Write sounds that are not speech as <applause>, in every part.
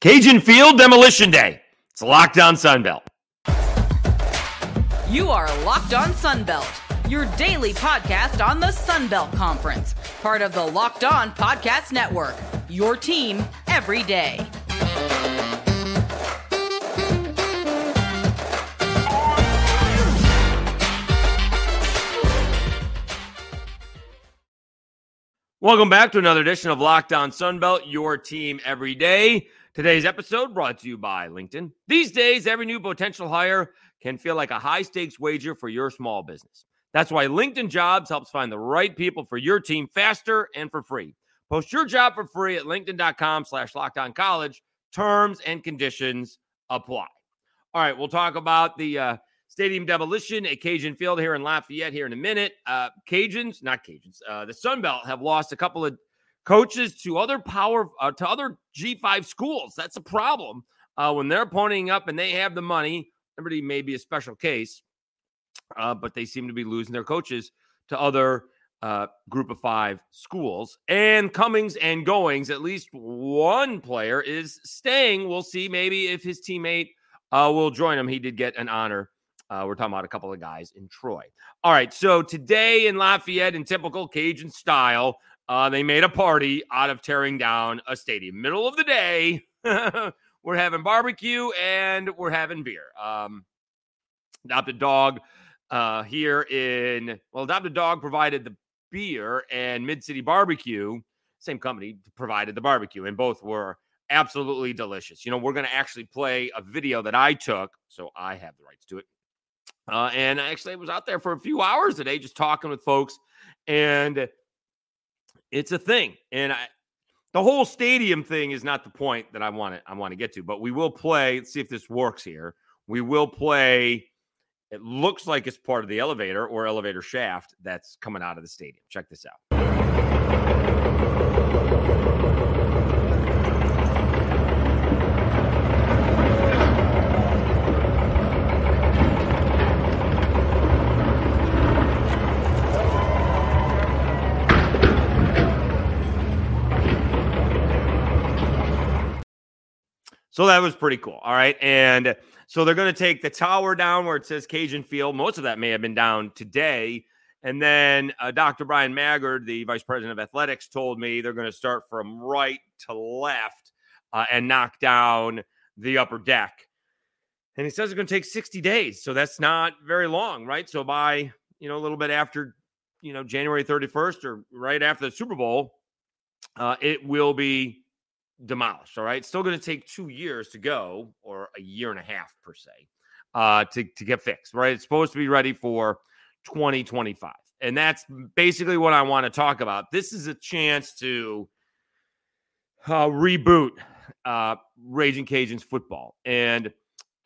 Cajun Field Demolition Day. It's Locked On Sunbelt. You are Locked On Sunbelt, your daily podcast on the Sunbelt Conference, part of the Locked On Podcast Network. Your team every day. Welcome back to another edition of Locked On Sunbelt, your team every day. Today's episode brought to you by LinkedIn. These days, every new potential hire can feel like a high stakes wager for your small business. That's why LinkedIn Jobs helps find the right people for your team faster and for free. Post your job for free at linkedin.com slash locked on college. Terms and conditions apply. All right, we'll talk about the uh, stadium demolition at Cajun Field here in Lafayette here in a minute. Uh, Cajuns, not Cajuns, uh, the Sun Belt have lost a couple of coaches to other power uh, to other G5 schools. That's a problem uh, when they're ponying up and they have the money. Liberty may be a special case, uh, but they seem to be losing their coaches to other uh, group of five schools. And comings and goings, at least one player is staying. We'll see maybe if his teammate uh, will join him. He did get an honor. Uh, we're talking about a couple of guys in Troy. All right. So today in Lafayette, in typical Cajun style, uh, they made a party out of tearing down a stadium. Middle of the day, <laughs> we're having barbecue and we're having beer. Um, Adopted Dog uh, here in, well, Adopted Dog provided the beer and Mid City Barbecue, same company, provided the barbecue, and both were absolutely delicious. You know, we're going to actually play a video that I took, so I have the rights to it. Uh, and actually, I was out there for a few hours today just talking with folks. And it's a thing, and I, the whole stadium thing is not the point that I want to I want to get to. But we will play. Let's see if this works here. We will play. It looks like it's part of the elevator or elevator shaft that's coming out of the stadium. Check this out. So that was pretty cool. All right. And so they're going to take the tower down where it says Cajun Field. Most of that may have been down today. And then uh, Dr. Bryan Maggard, the vice president of athletics, told me they're going to start from right to left uh, and knock down the upper deck. And he says it's going to take 60 days. So that's not very long, right? So by, you know, a little bit after, you know, January 31st or right after the Super Bowl, uh, it will be demolished. All right. Still going to take two years to go, or a year and a half per se, uh, to, to get fixed. Right. It's supposed to be ready for 2025. And that's basically what I want to talk about. This is a chance to uh, reboot uh, Raging Cajuns football. And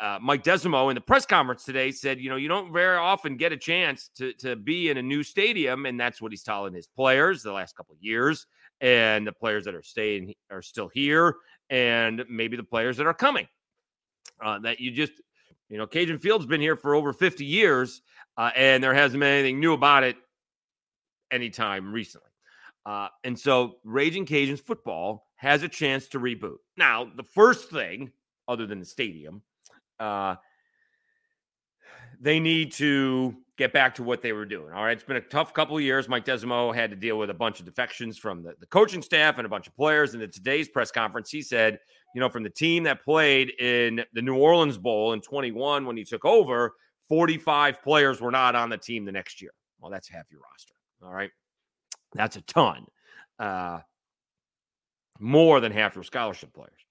uh, Mike Desormeaux in the press conference today said, you know, you don't very often get a chance to, to be in a new stadium. And that's what he's telling his players the last couple years and the players that are staying are still here, and maybe the players that are coming. Uh, that you just, you know, Cajun Field's been here for over 50 years, uh, and there hasn't been anything new about it anytime recently. Uh, and so, Raging Cajuns football has a chance to reboot. Now, the first thing, other than the stadium, uh, they need to get back to what they were doing. All right. It's been a tough couple of years. Mike Desormeaux had to deal with a bunch of defections from the, the coaching staff and a bunch of players. And in today's press conference, he said, you know, from the team that played in the New Orleans Bowl in 21 when he took over, 45 players were not on the team the next year. Well, that's half your roster. All right. That's a ton. Uh, more than half your scholarship players.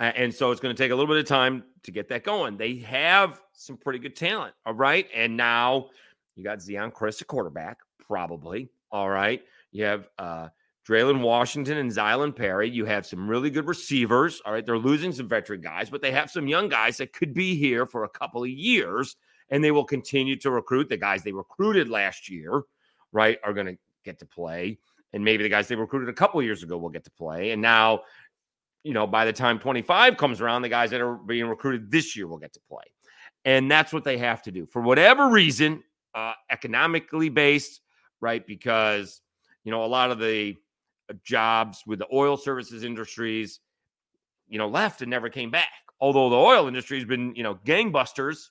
And so it's going to take a little bit of time to get that going. They have some pretty good talent. All right. And now you got Zeon Chriss, a quarterback, probably. All right. You have uh Draylen Washington and Zylan Perry. You have some really good receivers. All right. They're losing some veteran guys, but they have some young guys that could be here for a couple of years and they will continue to recruit. The guys they recruited last year, right, are going to get to play. And maybe the guys they recruited a couple of years ago will get to play. And now you know, by the time 25 comes around, the guys that are being recruited this year will get to play. And that's what they have to do for whatever reason, uh, economically based, right? Because, you know, a lot of the uh, jobs with the oil services industries, you know, left and never came back. Although the oil industry has been, you know, gangbusters,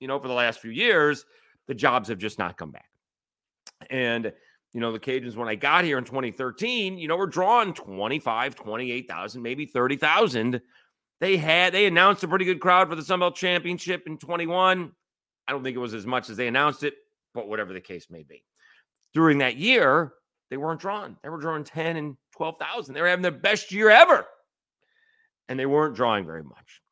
you know, for the last few years, the jobs have just not come back. And, you know, the Cajuns, when I got here in 2013, you know, we're drawing 25, 28,000, maybe 30,000. They had, they announced a pretty good crowd for the Sun Belt Championship in 21. I don't think it was as much as they announced it, but whatever the case may be. During that year, they weren't drawn. They were drawing 10 and 12,000. They were having their best year ever. And they weren't drawing very much.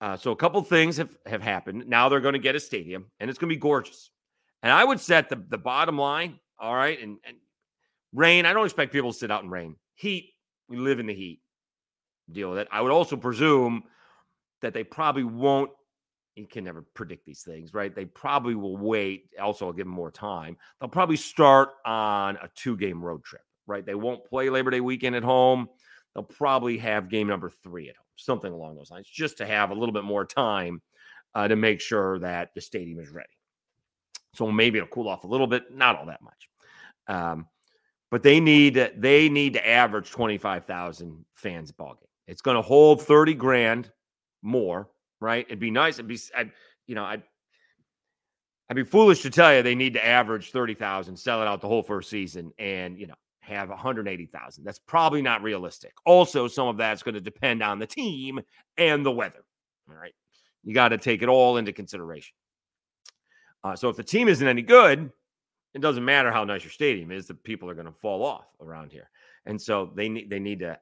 Uh, so a couple things have, have happened. Now they're going to get a stadium and it's going to be gorgeous. And I would set the, the bottom line, all right, and, and rain. I don't expect people to sit out in rain. Heat, we live in the heat. Deal with it. I would also presume that they probably won't you can never predict these things, right? They probably will wait. Also, I'll give them more time. They'll probably start on a two game road trip, right? They won't play Labor Day weekend at home. They'll probably have game number three at home, something along those lines, just to have a little bit more time uh, to make sure that the stadium is ready. So maybe it'll cool off a little bit, not all that much. Um, but they need they need to average 25,000 fans ball game. It's going to hold 30 grand more right? It'd be nice. It'd be, I'd, you know, I'd, I'd be foolish to tell you they need to average 30,000, sell it out the whole first season and, you know, have 180,000. That's probably not realistic. Also, some of that's going to depend on the team and the weather. All right. You got to take it all into consideration. Uh, so if the team isn't any good, it doesn't matter how nice your stadium is, the people are going to fall off around here. And so they need they need to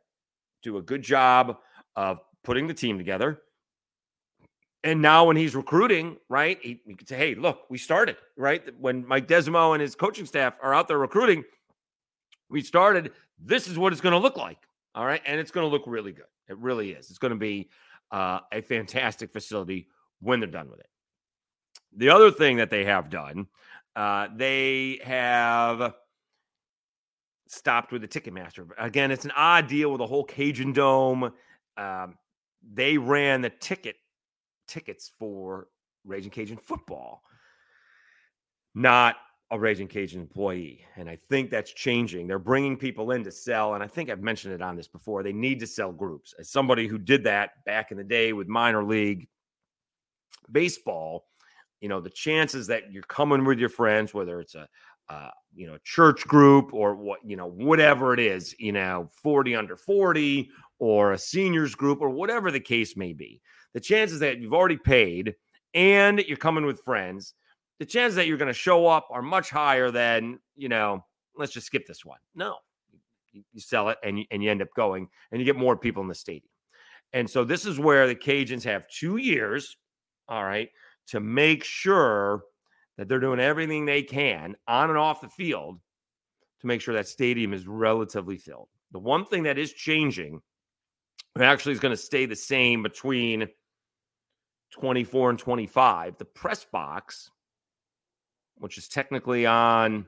do a good job of putting the team together, and now when he's recruiting, right, he, he could say, hey, look, we started, right? When Mike Desormeaux and his coaching staff are out there recruiting, we started. This is what it's going to look like. All right. And it's going to look really good. It really is. It's going to be uh, a fantastic facility when they're done with it. The other thing that they have done, uh, they have stopped with the Ticketmaster. Again, it's an odd deal with the whole Cajun Dome. Um, they ran the ticket tickets for Raging Cajun football, not a Raging Cajun employee. And I think that's changing. They're bringing people in to sell. And I think I've mentioned it on this before. They need to sell groups. As somebody who did that back in the day with minor league baseball, you know, the chances that you're coming with your friends, whether it's a, uh, you know, church group or what, you know, whatever it is, you know, 40 under 40 or a seniors group or whatever the case may be the chances that you've already paid and you're coming with friends, the chances that you're going to show up are much higher than, you know, let's just skip this one. No, you, sell it and you, and you end up going and you get more people in the stadium. And so this is where the Cajuns have two years, all right, to make sure that they're doing everything they can on and off the field to make sure that stadium is relatively filled. The one thing that is changing, actually is going to stay the same between 24 and 25. The press box, which is technically on,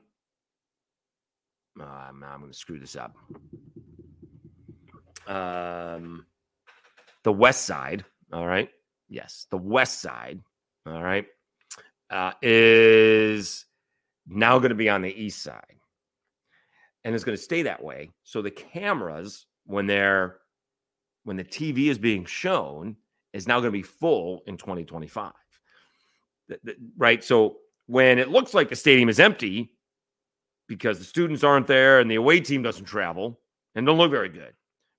uh, I'm, I'm going to screw this up. Um, the west side, all right. Yes, the west side, all right, uh, is now going to be on the east side. And it's going to stay that way. So the cameras, when they're when the TV is being shown, is now going to be full in 2025. Right. So when it looks like the stadium is empty because the students aren't there and the away team doesn't travel and don't look very good,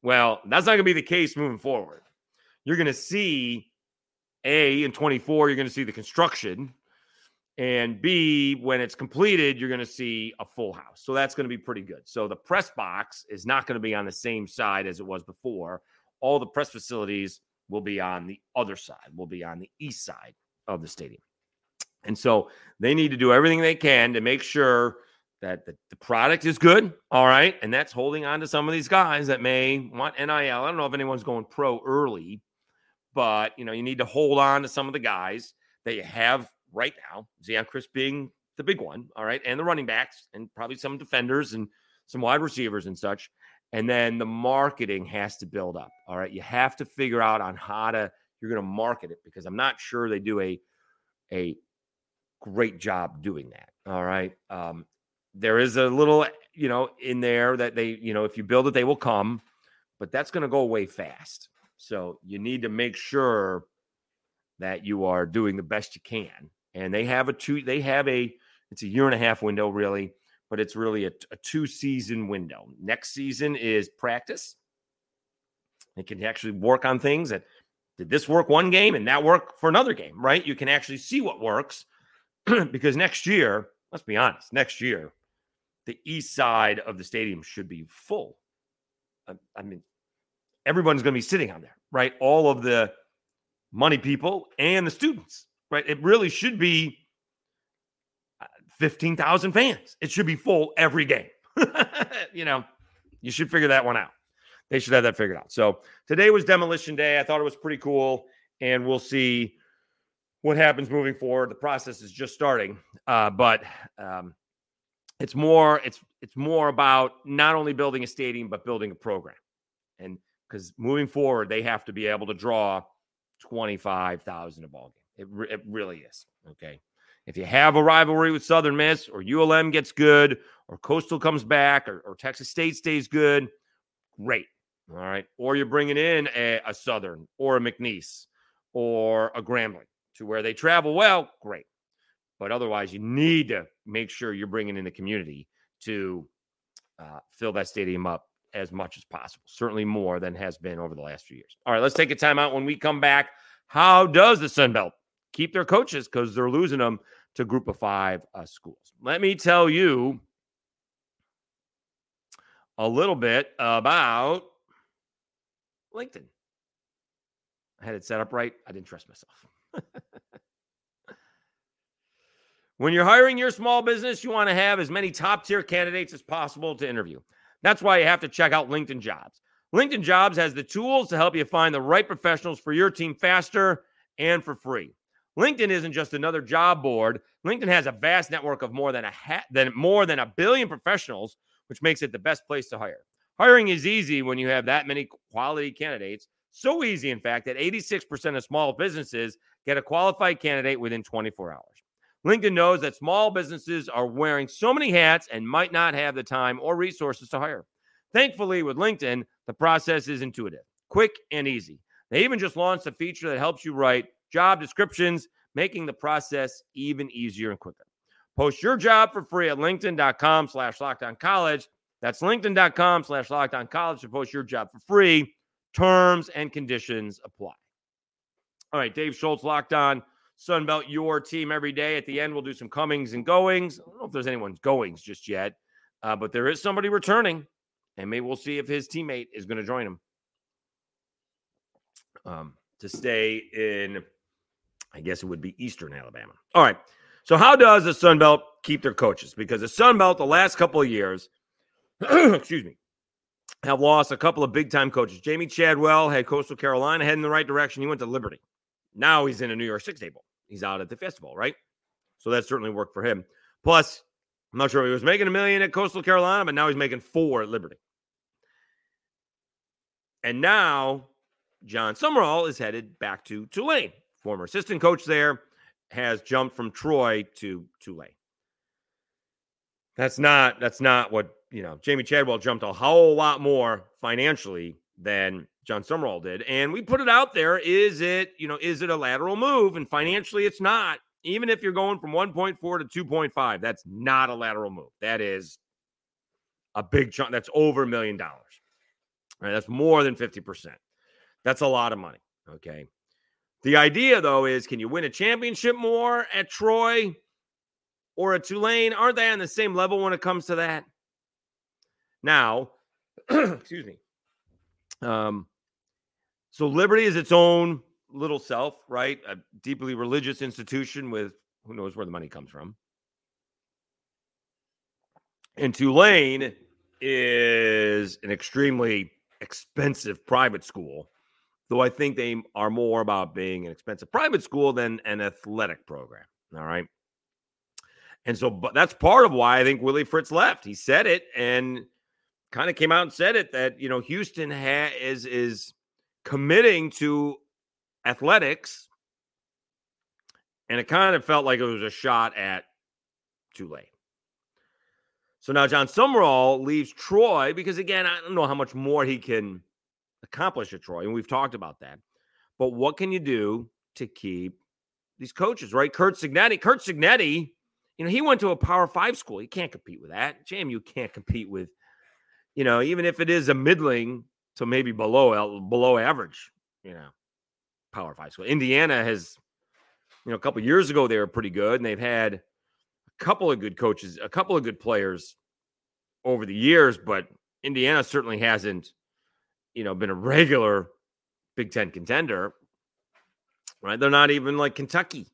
well, that's not going to be the case moving forward. You're going to see A in 24, you're going to see the construction. And B, when it's completed, you're going to see a full house. So that's going to be pretty good. So the press box is not going to be on the same side as it was before. All the press facilities will be on the other side, will be on the east side of the stadium. And so they need to do everything they can to make sure that the, the, product is good. All right. And that's holding on to some of these guys that may want NIL. I don't know if anyone's going pro early, but you know, you need to hold on to some of the guys that you have right now. Zeon Chriss being the big one. All right. And the running backs and probably some defenders and some wide receivers and such. And then the marketing has to build up. All right. You have to figure out on how to you're going to market it because I'm not sure they do a a great job doing that. All right. Um, there is a little, you know, in there that they, you know, if you build it, they will come, but that's going to go away fast. So you need to make sure that you are doing the best you can. And they have a two, they have a, it's a year and a half window, really, but it's really a, a two season window. Next season is practice. They can actually work on things that did this work one game and that work for another game, right? You can actually see what works <clears throat> because next year, let's be honest, next year, the east side of the stadium should be full. I, I mean, everyone's going to be sitting on there, right? All of the money people and the students, right? It really should be uh, 15,000 fans. It should be full every game. <laughs> you know, you should figure that one out. They should have that figured out. So today was demolition day. I thought it was pretty cool, and we'll see what happens moving forward. The process is just starting, uh, but um, it's more it's it's more about not only building a stadium but building a program, and because moving forward they have to be able to draw twenty five thousand a ball game. It re- it really is okay. If you have a rivalry with Southern Miss, or ULM gets good, or Coastal comes back, or, or Texas State stays good, great. All right. Or you're bringing in a, a Southern or a McNeese or a Grambling to where they travel well, great. But otherwise, you need to make sure you're bringing in the community to uh, fill that stadium up as much as possible. Certainly more than has been over the last few years. All right, let's take a timeout. When we come back, how does the Sun Belt keep their coaches because they're losing them to Group of Five uh, schools? Let me tell you a little bit about LinkedIn. I had it set up right. I didn't trust myself. <laughs> when you're hiring your small business, you want to have as many top tier candidates as possible to interview. That's why you have to check out LinkedIn Jobs. LinkedIn Jobs has the tools to help you find the right professionals for your team faster and for free. LinkedIn isn't just another job board. LinkedIn has a vast network of more than a ha- than more than a billion professionals, which makes it the best place to hire. Hiring is easy when you have that many quality candidates. So easy, in fact, that 86% of small businesses get a qualified candidate within 24 hours. LinkedIn knows that small businesses are wearing so many hats and might not have the time or resources to hire. Thankfully, with LinkedIn, the process is intuitive, quick, and easy. They even just launched a feature that helps you write job descriptions, making the process even easier and quicker. Post your job for free at linkedin.com slash college that's linkedin.com slash locked on college to post your job for free. Terms and conditions apply. All right, Dave Schultz, locked on Sunbelt, your team every day. At the end, we'll do some comings and goings. I don't know if there's anyone's goings just yet, uh, but there is somebody returning, and maybe we'll see if his teammate is going to join him um, to stay in, I guess it would be Eastern Alabama. All right. So, how does the Sunbelt keep their coaches? Because the Sunbelt, the last couple of years, <clears throat> excuse me, have lost a couple of big time coaches. Jamey Chadwell had Coastal Carolina heading in the right direction. He went to Liberty. Now he's in a New Year's Six Day Bowl. He's out at the festival, right? So that certainly worked for him. Plus, I'm not sure he was making a million at Coastal Carolina, but now he's making four at Liberty. And now Jon Sumrall is headed back to Tulane. Former assistant coach there has jumped from Troy to Tulane. That's not that's not what you know, Jamey Chadwell jumped a whole lot more financially than Jon Sumrall did. And we put it out there. Is it, you know, is it a lateral move? And financially, it's not. Even if you're going from 1.4 to 2.5, that's not a lateral move. That is a big chunk. That's over a million dollars. Right? That's more than 50%. That's a lot of money. Okay. The idea, though, is can you win a championship more at Troy or at Tulane? Aren't they on the same level when it comes to that? Now, <clears throat> excuse me. Um, so Liberty is its own little self, right? A deeply religious institution with who knows where the money comes from. And Tulane is an extremely expensive private school, though I think they are more about being an expensive private school than an athletic program. All right. And so, but that's part of why I think Willie Fritz left. He said it, and kind of came out and said it that you know Houston ha- is is committing to athletics, and it kind of felt like it was a shot at Tulane. So now Jon Sumrall leaves Troy because again, I don't know how much more he can accomplish at Troy, and we've talked about that. But what can you do to keep these coaches, right? Curt Cignetti, Curt Cignetti, you know, he went to a Power Five school. You can't compete with that. JMU can't compete with, you know, even if it is a middling to maybe below below average, you know, Power Five school. Indiana has, you know, a couple years ago they were pretty good, and they've had a couple of good coaches, a couple of good players over the years, but Indiana certainly hasn't, you know, been a <laughs> regular Big Ten contender. Right? They're not even like Kentucky,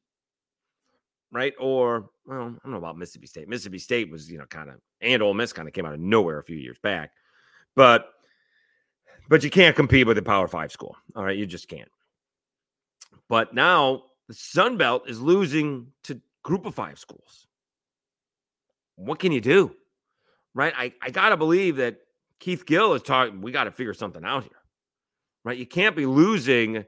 right? Or well, I don't know about Mississippi State. Mississippi State was, you know, kind of and Ole Miss kind of came out of nowhere a few years back, but but you can't compete with a Power Five school. All right, you just can't. But now the Sun Belt is losing to Group of Five schools. What can you do? Right? I, I gotta believe that Keith Gill is talking. We got to figure something out here. Right? You can't be losing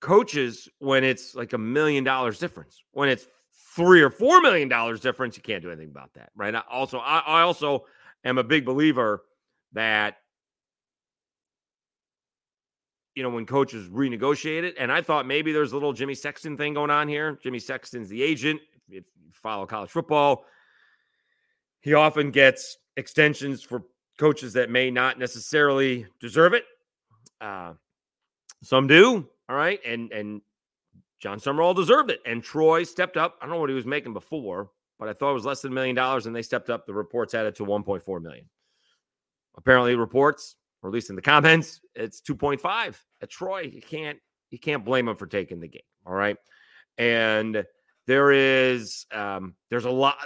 coaches when it's like a million dollars difference. When it's three or four million dollars difference, you can't do anything about that, right? I Also, I, I also am a big believer that you know when coaches renegotiate it, and I thought maybe there's a little Jimmy Sexton thing going on here. Jimmy Sexton's the agent. If you follow college football, he often gets extensions for coaches that may not necessarily deserve it. Uh, some do, all right, and and Jon Sumrall deserved it, and Troy stepped up. I don't know what he was making before, but I thought it was less than a million dollars, and they stepped up. The reports added to 1.4 million. Apparently, reports, or at least in the comments, it's 2.5 at Troy. You can't you can't blame him for taking the game. All right, and there is um, there's a lot.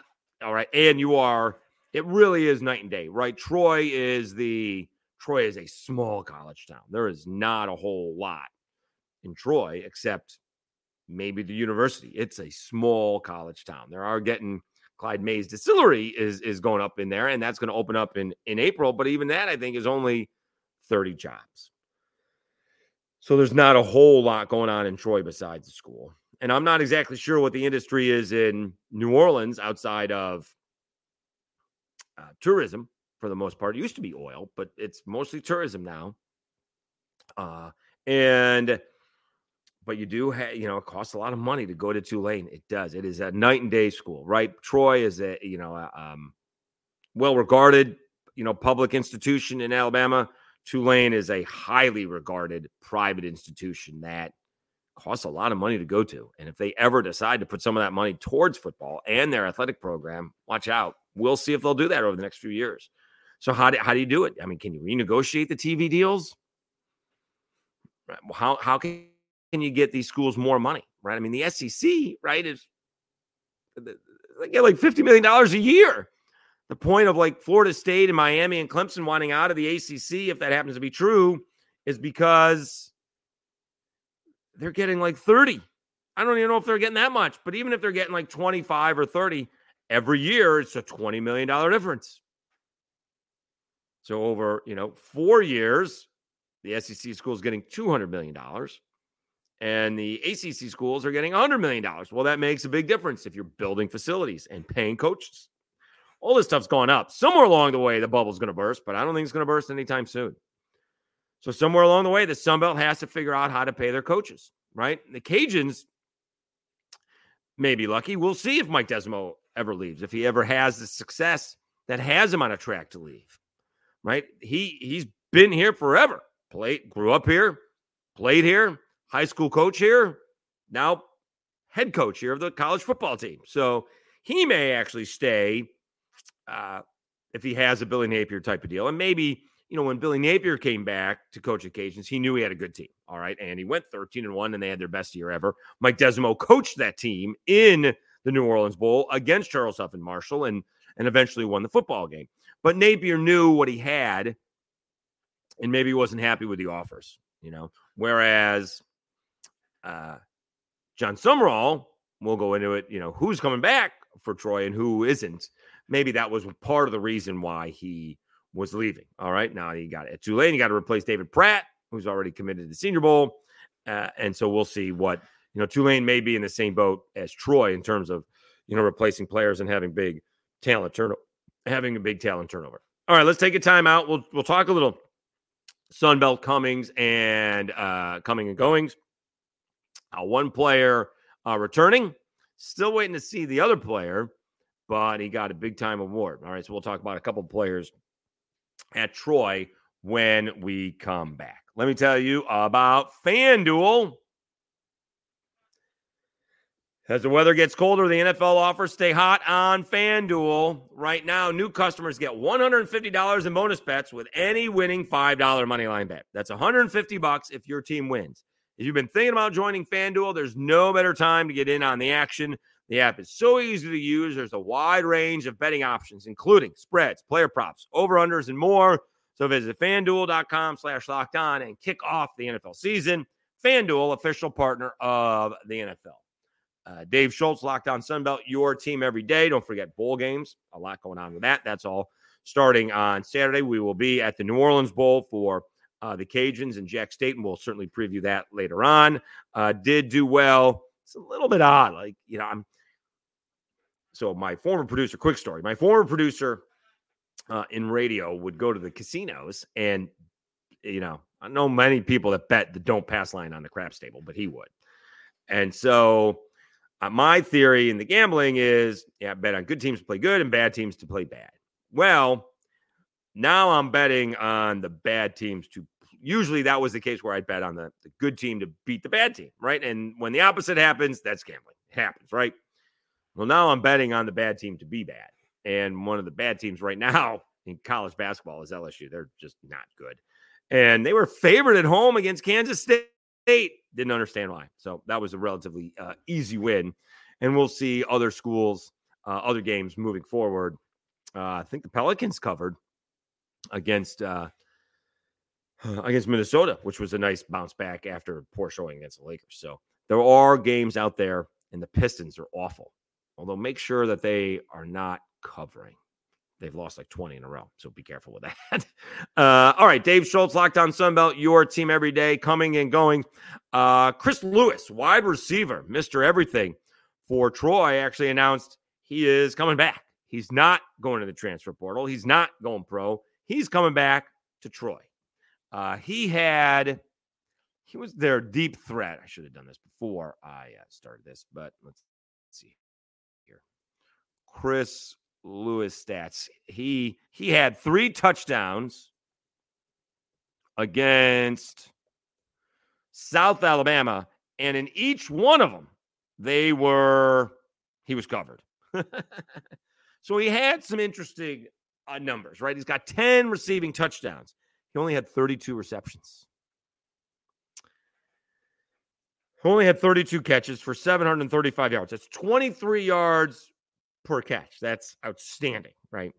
All right, and you are. It really is night and day, right? Troy is the Troy is a small college town. There is not a whole lot in Troy, except maybe the university. It's a small college town. There are getting Clyde Mays Distillery is is going up in there, and that's going to open up in in April. But even that, I think, is only 30 jobs. So there's not a whole lot going on in Troy besides the school. And I'm not exactly sure what the industry is in New Orleans outside of uh, tourism for the most part. It used to be oil, but it's mostly tourism now. Uh, and but you do have, you know, it costs a lot of money to go to Tulane. It does. It is a night and day school, right? Troy is a, you know, a, um, well regarded, you know, public institution in Alabama. Tulane is a highly regarded private institution that costs a lot of money to go to. And if they ever decide to put some of that money towards football and their athletic program, watch out. We'll see if they'll do that over the next few years. So how do, how do you do it? I mean, can you renegotiate the TV deals? How how can you get these schools more money, right? I mean, the SEC, right, is they get like $50 million a year. The point of like Florida State and Miami and Clemson wanting out of the ACC, if that happens to be true, is because they're getting like 30. I don't even know if they're getting that much, but even if they're getting like 25 or 30 every year, it's a $20 million difference. So over, you know, four years, the SEC school is getting $200 million and the ACC schools are getting $100 million. Well, that makes a big difference if you're building facilities and paying coaches. All this stuff's going up. Somewhere along the way, the bubble's going to burst, but I don't think it's going to burst anytime soon. So, somewhere along the way, the Sun Belt has to figure out how to pay their coaches, right? The Cajuns may be lucky. We'll see if Mike Desormeaux ever leaves, if he ever has the success that has him on a track to leave, right? He he's been here forever. Played, grew up here, played here, high school coach here, now head coach here of the college football team. So he may actually stay uh, if he has a Billy Napier type of deal. And maybe, you know, when Billy Napier came back to coach occasions, he knew he had a good team. All right. And he went 13 and 1 and they had their best year ever. Mike Desormeaux coached that team in the New Orleans Bowl against Charles Huff and Marshall and and eventually won the football game. But Napier knew what he had and maybe wasn't happy with the offers, you know. Whereas uh, Jon Sumrall, we'll go into it, you know, who's coming back for Troy and who isn't. Maybe that was part of the reason why he was leaving. All right. Now you got it. Tulane, you got to replace David Pratt, who's already committed to the Senior Bowl. Uh, and so we'll see what, you know, Tulane may be in the same boat as Troy in terms of, you know, replacing players and having big talent turnover, having a big talent turnover. All right, let's take a time out. We'll we'll talk a little Sunbelt comings and uh, coming and goings. Uh, one player uh, returning. Still waiting to see the other player, but he got a big time award. All right, so we'll talk about a couple players at Troy when we come back. Let me tell you about FanDuel. As the weather gets colder, the NFL offers stay hot on FanDuel. Right now, new customers get $150 in bonus bets with any winning $5 money line bet. That's 150 bucks if your team wins. If you've been thinking about joining FanDuel, there's no better time to get in on the action. The app is so easy to use. There's a wide range of betting options, including spreads, player props, over-unders, and more. So visit fanduel.com slash locked on and kick off the NFL season. FanDuel, official partner of the NFL. Uh, Dave Schultz, Locked On Sunbelt, your team every day. Don't forget bowl games. A lot going on with that. That's all starting on Saturday. We will be at the New Orleans Bowl for uh, the Cajuns and Jax State. We'll certainly preview that later on. Uh, did do well. It's a little bit odd. Like, you know, I'm so my former producer, quick story. My former producer uh, in radio would go to the casinos and, you know, I know many people that bet the don't pass line on the craps table, but he would. And so uh, my theory in the gambling is yeah, bet on good teams to play good and bad teams to play bad. Well, now I'm betting on the bad teams to usually that was the case where I bet on the, the good team to beat the bad team, right? And when the opposite happens, that's gambling. It happens, right? Well, now I'm betting on the bad team to be bad. And one of the bad teams right now <laughs> in college basketball is LSU. They're just not good. And they were favored at home against Kansas State. Didn't understand why. So that was a relatively uh, easy win. And we'll see other schools, uh, other games moving forward. Uh, I think the Pelicans covered against uh, <sighs> against Minnesota, which was a nice bounce back after poor showing against the Lakers. So there are games out there, and the Pistons are awful. Although make sure that they are not covering. They've lost like 20 in a row. So be careful with that. <laughs> Uh, all right. Dave Schultz, Locked On Sunbelt, your team every day, coming and going. Uh, Chris Lewis, wide receiver, Mr. Everything for Troy, actually announced he is coming back. He's not going to the transfer portal. He's not going pro. He's coming back to Troy. Uh, he had, he was their deep threat. I should have done this before I uh, started this, but let's see here. Chris Lewis stats. He he had three touchdowns against South Alabama, and in each one of them, they were he was covered. <laughs> so he had some interesting uh, numbers, right? He's got 10 receiving touchdowns. He only had 32 receptions. He only had 32 catches for 735 yards. That's 23 yards per catch. That's outstanding, right?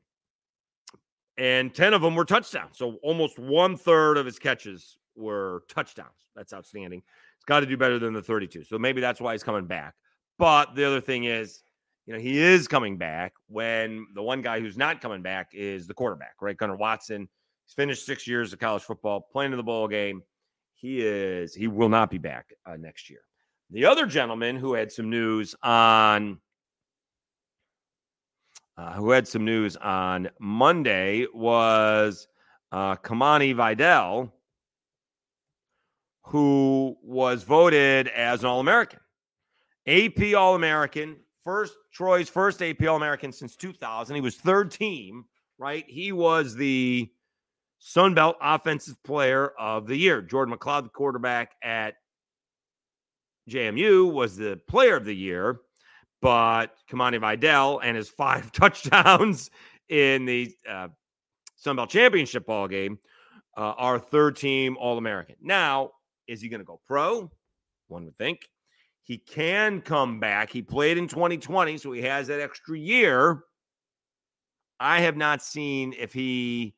And 10 of them were touchdowns. So almost one third of his catches were touchdowns. That's outstanding. He's got to do better than the 32. So maybe that's why he's coming back. But the other thing is, you know, he is coming back when the one guy who's not coming back is the quarterback, right? Gunnar Watson. He's finished six years of college football, playing in the bowl game. He is, he will not be back uh, next year. The other gentleman who had some news on uh, who had some news on Monday was uh, Kimani Vidal, who was voted as an All American, AP All American, first Troy's first AP All American since 2000. He was third team, right? He was the Sun Belt Offensive Player of the Year. Jordan McCloud, the quarterback at JMU, was the Player of the Year but Kimani Vidal and his five <laughs> touchdowns in the uh, Sun Belt Championship ball game uh, are third team All American. Now, is he going to go pro? One would think. He can come back. He played in 2020, so he has that extra year. I have not seen if he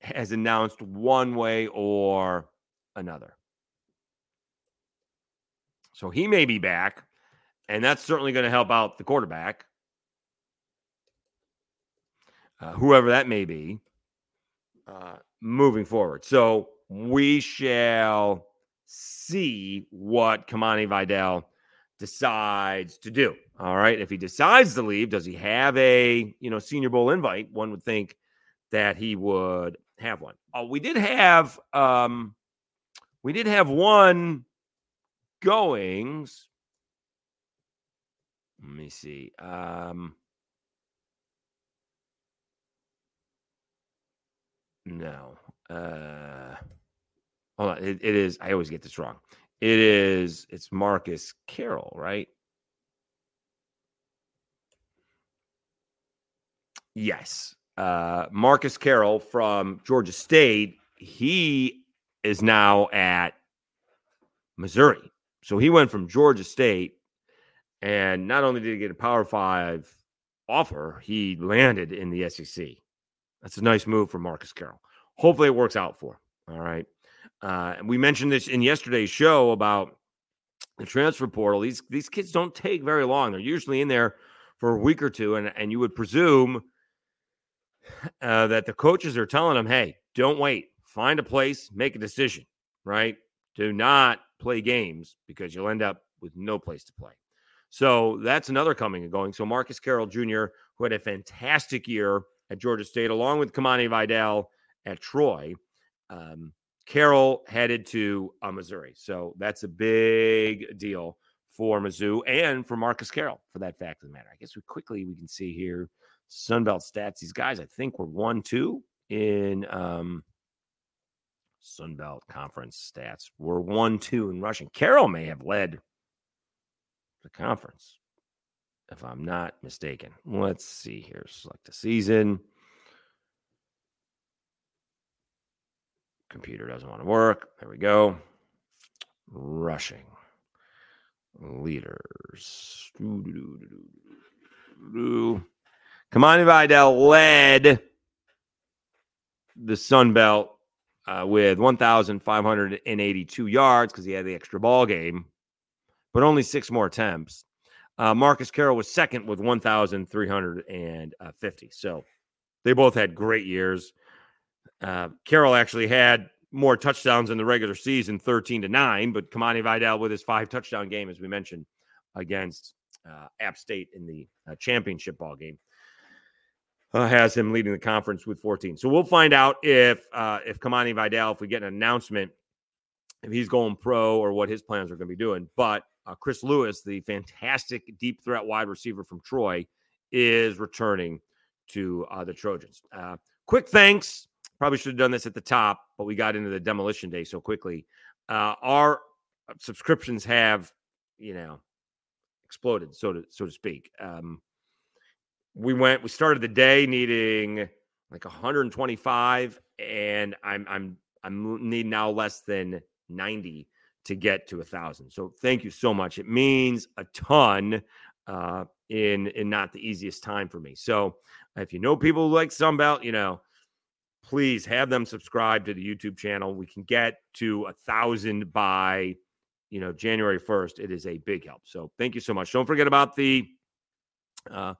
has announced one way or another. So he may be back. And that's certainly going to help out the quarterback, uh, whoever that may be, uh, moving forward. So we shall see what Kimani Vidal decides to do. All right. If he decides to leave, does he have a you know Senior Bowl invite? One would think that he would have one. uh, we did have um, we did have one goings. Let me see. Um, no. Uh, hold on. It, it is. I always get this wrong. It is. It's Marcus Carroll, right? Yes. Uh, Marcus Carroll from Georgia State. He is now at Missouri. So he went from Georgia State, and not only did he get a Power Five offer, he landed in the SEC. That's a nice move for Marcus Carroll. Hopefully, it works out for him. All right. Uh, we mentioned this in yesterday's show about the transfer portal. These these kids don't take very long. They're usually in there for a week or two, and and you would presume <sighs> uh, that the coaches are telling them, "Hey, don't wait. Find a place, make a decision. Right? Do not play games because you'll end up with no place to play." So that's another coming and going. So Marcus Carroll Jr., who had a fantastic year at Georgia State, along with Kimani Vidal at Troy. Um, Carroll headed to uh, Missouri. So that's a big deal for Mizzou and for Marcus Carroll, for that fact of the matter. I guess we quickly we can see here Sunbelt stats. These guys, I think, were one two in um, Sunbelt Conference stats. Were one two in rushing. Carroll may have led the conference, if I'm not mistaken. Let's see here. Select a season. Computer doesn't want to work. There we go. Rushing leaders. Kimani Vidal led the Sun Belt uh, with 1,582 yards because he had the extra ball game, but only six more attempts. Uh, Marcus Carroll was second with 1,350. So they both had great years. Uh, Carroll actually had more touchdowns in the regular season, 13 to 9, but Kimani Vidal with his five touchdown game, as we mentioned, against uh, App State in the uh, championship ball game. Uh, has him leading the conference with 14. So we'll find out if uh, if Kimani Vidal, if we get an announcement, if he's going pro or what his plans are going to be doing. But uh, Chris Lewis, the fantastic deep threat wide receiver from Troy, is returning to uh, the Trojans. Uh, quick thanks Probably should have done this at the top, but we got into the demolition day so quickly. Uh, our subscriptions have, you know, exploded, so to so to speak. Um, we went. We started the day needing like 125, and I'm I'm I'm need now less than 90 to get to a thousand. So thank you so much. It means a ton uh, in in not the easiest time for me. So if you know people who like Sunbelt, you know please have them subscribe to the YouTube channel. We can get to a thousand by you know January 1st. It is a big help. So thank you so much. Don't forget about the uh,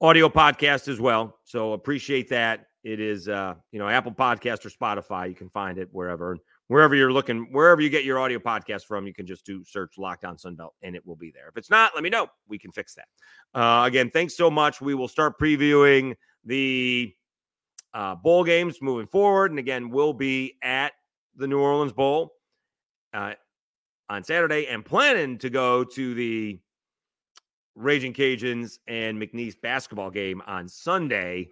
audio podcast as well. So appreciate that. It is uh, you know Apple Podcast or Spotify. You can find it wherever wherever you're looking, wherever you get your audio podcast from. You can just do search Locked On Sunbelt and it will be there. If it's not, let me know. We can fix that. Uh, again, thanks so much. We will start previewing the uh, bowl games moving forward. And again, we'll be at the New Orleans Bowl uh, on Saturday and planning to go to the Raging Cajuns and McNeese basketball game on Sunday.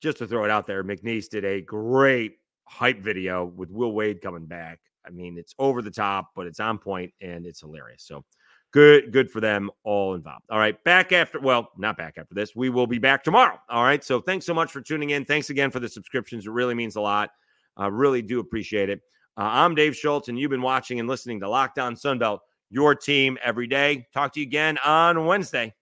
Just to throw it out there, McNeese did a great hype video with Will Wade coming back. I mean, it's over the top, but it's on point and it's hilarious. So good good for them all involved. All right back after well not back after this. We will be back tomorrow. All right so thanks so much for tuning in. Thanks again for the subscriptions. It really means a lot. I uh, really do appreciate it. Uh, i'm dave schultz and you've been watching and listening to Locked On sunbelt your team every day. Talk to you again on wednesday